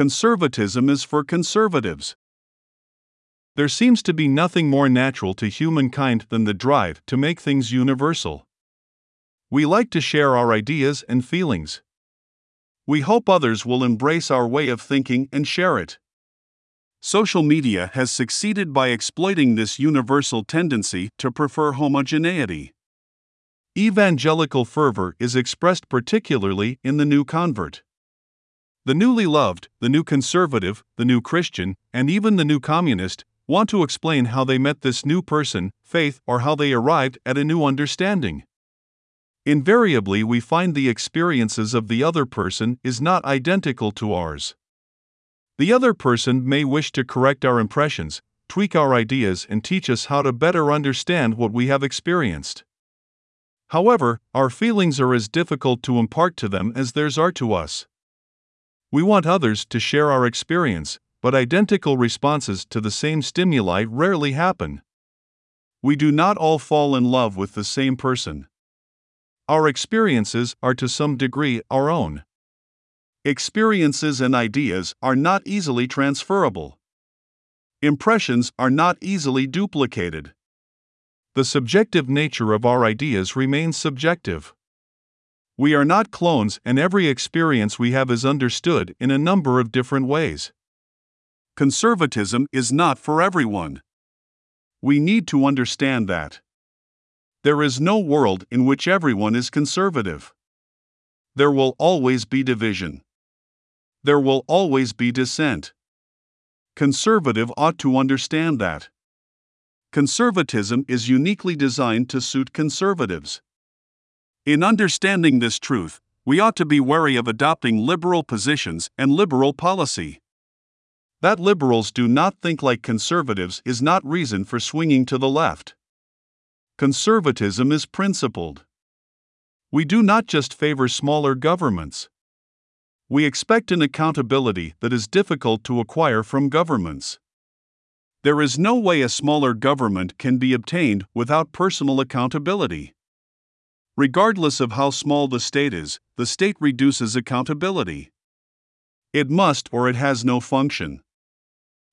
Conservatism is for conservatives. There seems to be nothing more natural to humankind than the drive to make things universal. We like to share our ideas and feelings. We hope others will embrace our way of thinking and share it. Social media has succeeded by exploiting this universal tendency to prefer homogeneity. Evangelical fervor is expressed particularly in the new convert. The newly loved, the new conservative, the new Christian, and even the new communist want to explain how they met this new person, faith, or how they arrived at a new understanding. Invariably, we find the experiences of the other person is not identical to ours. The other person may wish to correct our impressions, tweak our ideas, and teach us how to better understand what we have experienced. However, our feelings are as difficult to impart to them as theirs are to us. We want others to share our experience, but identical responses to the same stimuli rarely happen. We do not all fall in love with the same person. Our experiences are to some degree our own. Experiences and ideas are not easily transferable. Impressions are not easily duplicated. The subjective nature of our ideas remains subjective. We are not clones, and every experience we have is understood in a number of different ways. Conservatism is not for everyone. We need to understand that. There is no world in which everyone is conservative. There will always be division. There will always be dissent. Conservative ought to understand that. Conservatism is uniquely designed to suit conservatives. In understanding this truth, we ought to be wary of adopting liberal positions and liberal policy. That liberals do not think like conservatives is not reason for swinging to the left. Conservatism is principled. We do not just favor smaller governments. We expect an accountability that is difficult to acquire from governments. There is no way a smaller government can be obtained without personal accountability. Regardless of how small the state is, the state reduces accountability. It must or it has no function.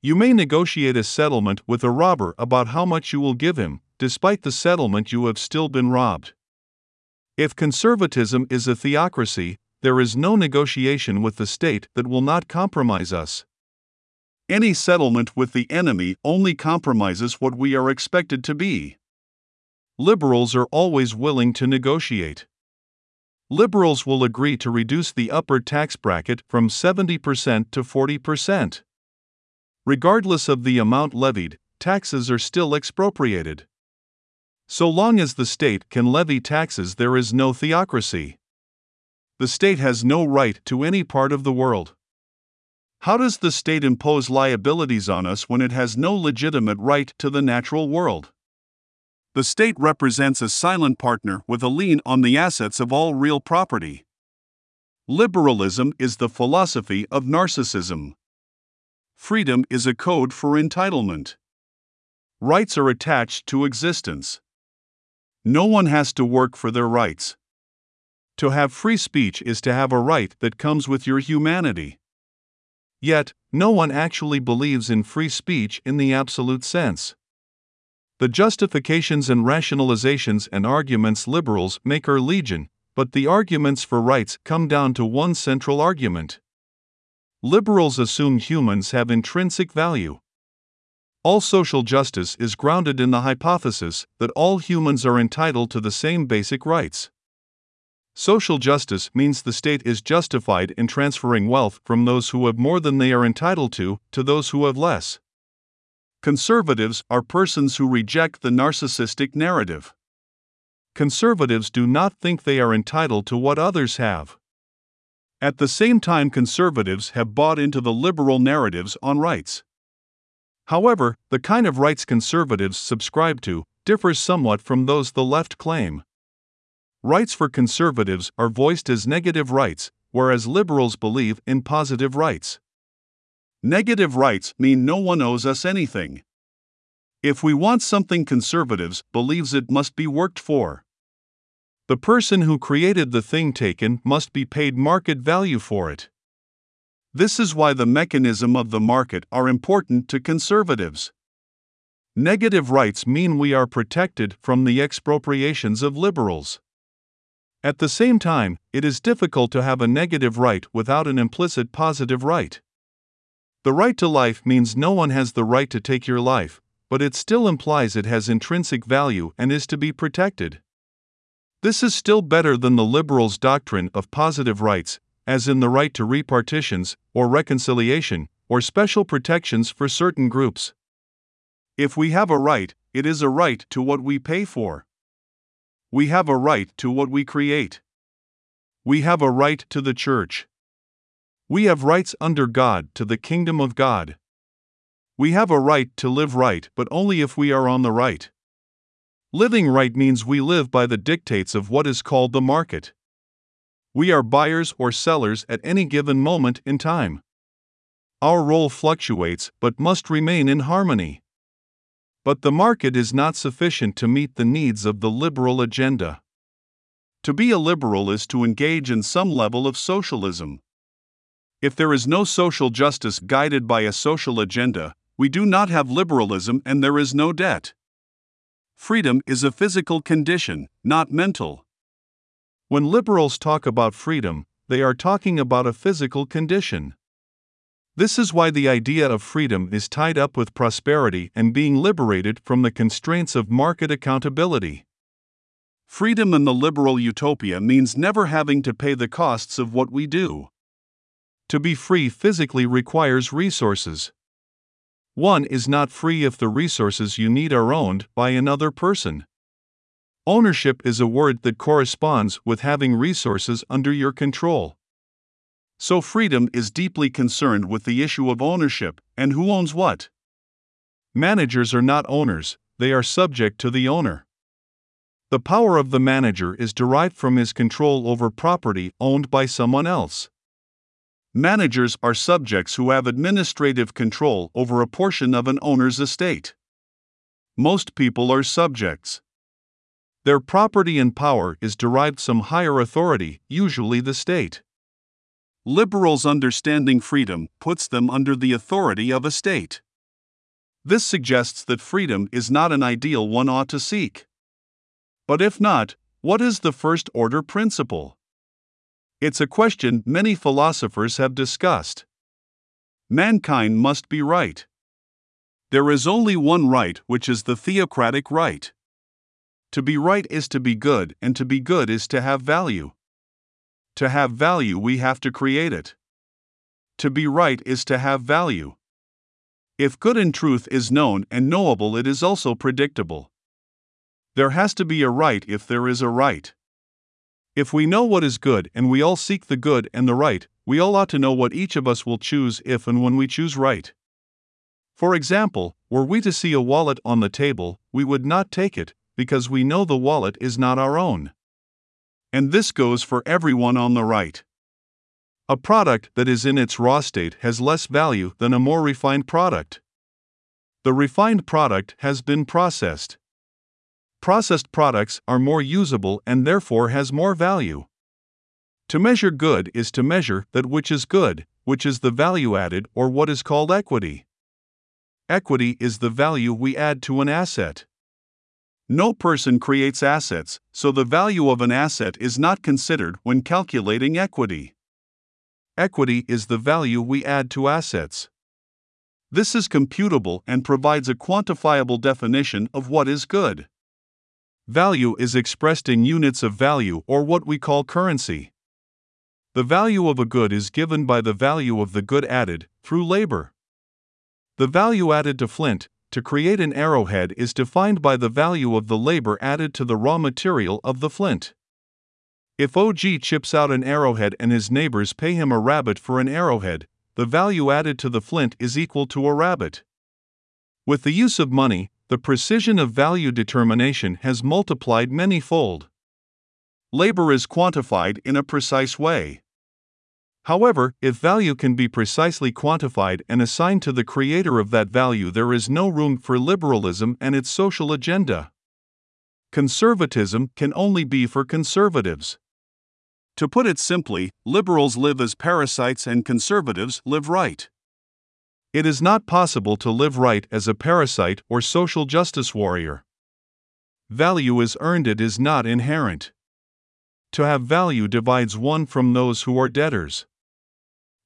You may negotiate a settlement with a robber about how much you will give him, despite the settlement, you have still been robbed. If conservatism is a theocracy, there is no negotiation with the state that will not compromise us. Any settlement with the enemy only compromises what we are expected to be. Liberals are always willing to negotiate. Liberals will agree to reduce the upper tax bracket from 70% to 40%. Regardless of the amount levied, taxes are still expropriated. So long as the state can levy taxes, there is no theocracy. The state has no right to any part of the world. How does the state impose liabilities on us when it has no legitimate right to the natural world? The state represents a silent partner with a lien on the assets of all real property. Liberalism is the philosophy of narcissism. Freedom is a code for entitlement. Rights are attached to existence. No one has to work for their rights. To have free speech is to have a right that comes with your humanity. Yet, no one actually believes in free speech in the absolute sense. The justifications and rationalizations and arguments liberals make are legion, but the arguments for rights come down to one central argument Liberals assume humans have intrinsic value. All social justice is grounded in the hypothesis that all humans are entitled to the same basic rights. Social justice means the state is justified in transferring wealth from those who have more than they are entitled to to those who have less. Conservatives are persons who reject the narcissistic narrative. Conservatives do not think they are entitled to what others have. At the same time, conservatives have bought into the liberal narratives on rights. However, the kind of rights conservatives subscribe to differs somewhat from those the left claim. Rights for conservatives are voiced as negative rights, whereas liberals believe in positive rights. Negative rights mean no one owes us anything. If we want something conservatives believes it must be worked for. The person who created the thing taken must be paid market value for it. This is why the mechanism of the market are important to conservatives. Negative rights mean we are protected from the expropriations of liberals. At the same time, it is difficult to have a negative right without an implicit positive right. The right to life means no one has the right to take your life, but it still implies it has intrinsic value and is to be protected. This is still better than the liberals' doctrine of positive rights, as in the right to repartitions, or reconciliation, or special protections for certain groups. If we have a right, it is a right to what we pay for. We have a right to what we create. We have a right to the church. We have rights under God to the kingdom of God. We have a right to live right, but only if we are on the right. Living right means we live by the dictates of what is called the market. We are buyers or sellers at any given moment in time. Our role fluctuates but must remain in harmony. But the market is not sufficient to meet the needs of the liberal agenda. To be a liberal is to engage in some level of socialism. If there is no social justice guided by a social agenda, we do not have liberalism and there is no debt. Freedom is a physical condition, not mental. When liberals talk about freedom, they are talking about a physical condition. This is why the idea of freedom is tied up with prosperity and being liberated from the constraints of market accountability. Freedom in the liberal utopia means never having to pay the costs of what we do. To be free physically requires resources. One is not free if the resources you need are owned by another person. Ownership is a word that corresponds with having resources under your control. So, freedom is deeply concerned with the issue of ownership and who owns what. Managers are not owners, they are subject to the owner. The power of the manager is derived from his control over property owned by someone else. Managers are subjects who have administrative control over a portion of an owner's estate. Most people are subjects. Their property and power is derived from higher authority, usually the state. Liberals' understanding freedom puts them under the authority of a state. This suggests that freedom is not an ideal one ought to seek. But if not, what is the first order principle? It's a question many philosophers have discussed. Mankind must be right. There is only one right, which is the theocratic right. To be right is to be good, and to be good is to have value. To have value, we have to create it. To be right is to have value. If good and truth is known and knowable, it is also predictable. There has to be a right if there is a right. If we know what is good and we all seek the good and the right, we all ought to know what each of us will choose if and when we choose right. For example, were we to see a wallet on the table, we would not take it, because we know the wallet is not our own. And this goes for everyone on the right. A product that is in its raw state has less value than a more refined product. The refined product has been processed processed products are more usable and therefore has more value. To measure good is to measure that which is good, which is the value added or what is called equity. Equity is the value we add to an asset. No person creates assets, so the value of an asset is not considered when calculating equity. Equity is the value we add to assets. This is computable and provides a quantifiable definition of what is good. Value is expressed in units of value or what we call currency. The value of a good is given by the value of the good added, through labor. The value added to flint, to create an arrowhead, is defined by the value of the labor added to the raw material of the flint. If OG chips out an arrowhead and his neighbors pay him a rabbit for an arrowhead, the value added to the flint is equal to a rabbit. With the use of money, the precision of value determination has multiplied many fold. Labor is quantified in a precise way. However, if value can be precisely quantified and assigned to the creator of that value, there is no room for liberalism and its social agenda. Conservatism can only be for conservatives. To put it simply, liberals live as parasites and conservatives live right. It is not possible to live right as a parasite or social justice warrior. Value is earned, it is not inherent. To have value divides one from those who are debtors.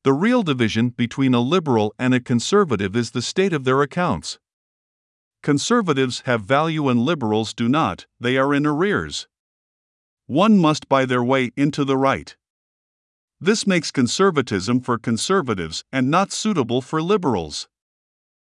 The real division between a liberal and a conservative is the state of their accounts. Conservatives have value and liberals do not, they are in arrears. One must buy their way into the right. This makes conservatism for conservatives and not suitable for liberals.